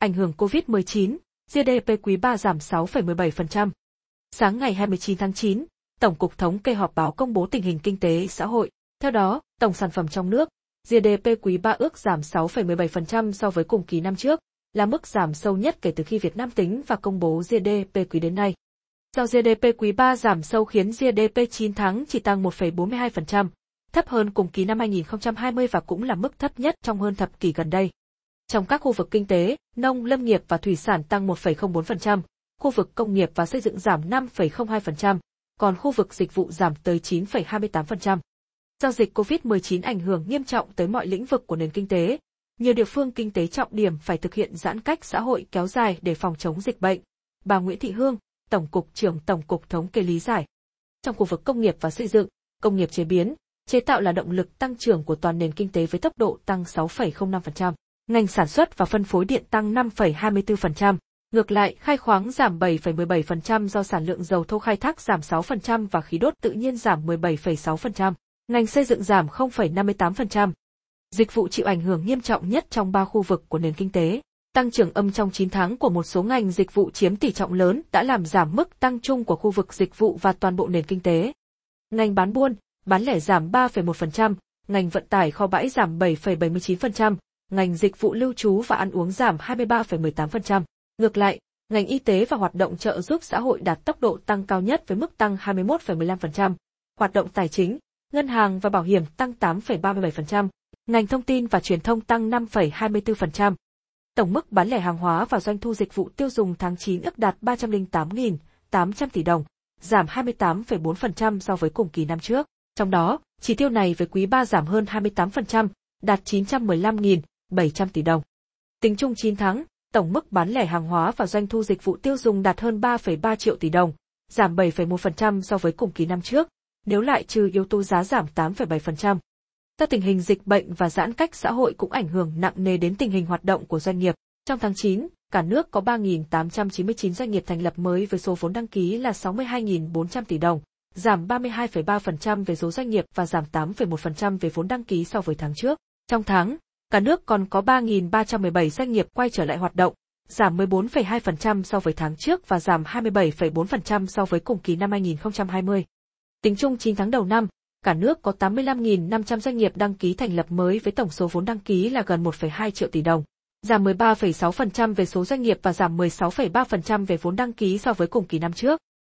Ảnh hưởng COVID-19, GDP quý 3 giảm 6,17%. Sáng ngày 29 tháng 9, Tổng cục Thống kê họp báo công bố tình hình kinh tế xã hội. Theo đó, tổng sản phẩm trong nước, GDP quý 3 ước giảm 6,17% so với cùng kỳ năm trước, là mức giảm sâu nhất kể từ khi Việt Nam tính và công bố GDP quý đến nay. Do GDP quý 3 giảm sâu khiến GDP 9 tháng chỉ tăng 1,42%, thấp hơn cùng kỳ năm 2020 và cũng là mức thấp nhất trong hơn thập kỷ gần đây. Trong các khu vực kinh tế, nông lâm nghiệp và thủy sản tăng 1,04%, khu vực công nghiệp và xây dựng giảm 5,02%, còn khu vực dịch vụ giảm tới 9,28%. Giao dịch COVID-19 ảnh hưởng nghiêm trọng tới mọi lĩnh vực của nền kinh tế, nhiều địa phương kinh tế trọng điểm phải thực hiện giãn cách xã hội kéo dài để phòng chống dịch bệnh. Bà Nguyễn Thị Hương, Tổng cục trưởng Tổng cục Thống kê lý giải. Trong khu vực công nghiệp và xây dựng, công nghiệp chế biến, chế tạo là động lực tăng trưởng của toàn nền kinh tế với tốc độ tăng 6,05%. Ngành sản xuất và phân phối điện tăng 5,24%. Ngược lại, khai khoáng giảm 7,17% do sản lượng dầu thô khai thác giảm 6% và khí đốt tự nhiên giảm 17,6%. Ngành xây dựng giảm 0,58%. Dịch vụ chịu ảnh hưởng nghiêm trọng nhất trong ba khu vực của nền kinh tế. Tăng trưởng âm trong 9 tháng của một số ngành dịch vụ chiếm tỷ trọng lớn đã làm giảm mức tăng chung của khu vực dịch vụ và toàn bộ nền kinh tế. Ngành bán buôn, bán lẻ giảm 3,1%, ngành vận tải kho bãi giảm 7,79%, ngành dịch vụ lưu trú và ăn uống giảm 23,18%. Ngược lại, ngành y tế và hoạt động trợ giúp xã hội đạt tốc độ tăng cao nhất với mức tăng 21,15%. Hoạt động tài chính, ngân hàng và bảo hiểm tăng 8,37%, ngành thông tin và truyền thông tăng 5,24%. Tổng mức bán lẻ hàng hóa và doanh thu dịch vụ tiêu dùng tháng 9 ước đạt 308.800 tỷ đồng, giảm 28,4% so với cùng kỳ năm trước. Trong đó, chỉ tiêu này với quý 3 giảm hơn 28%, đạt 915.000. 700 tỷ đồng. Tính chung 9 tháng, tổng mức bán lẻ hàng hóa và doanh thu dịch vụ tiêu dùng đạt hơn 3,3 triệu tỷ đồng, giảm 7,1% so với cùng kỳ năm trước, nếu lại trừ yếu tố giá giảm 8,7%. Do tình hình dịch bệnh và giãn cách xã hội cũng ảnh hưởng nặng nề đến tình hình hoạt động của doanh nghiệp. Trong tháng 9, cả nước có 3.899 doanh nghiệp thành lập mới với số vốn đăng ký là 62.400 tỷ đồng, giảm 32,3% về số doanh nghiệp và giảm 8,1% về vốn đăng ký so với tháng trước. Trong tháng, cả nước còn có 3.317 doanh nghiệp quay trở lại hoạt động, giảm 14,2% so với tháng trước và giảm 27,4% so với cùng kỳ năm 2020. Tính chung 9 tháng đầu năm, cả nước có 85.500 doanh nghiệp đăng ký thành lập mới với tổng số vốn đăng ký là gần 1,2 triệu tỷ đồng, giảm 13,6% về số doanh nghiệp và giảm 16,3% về vốn đăng ký so với cùng kỳ năm trước.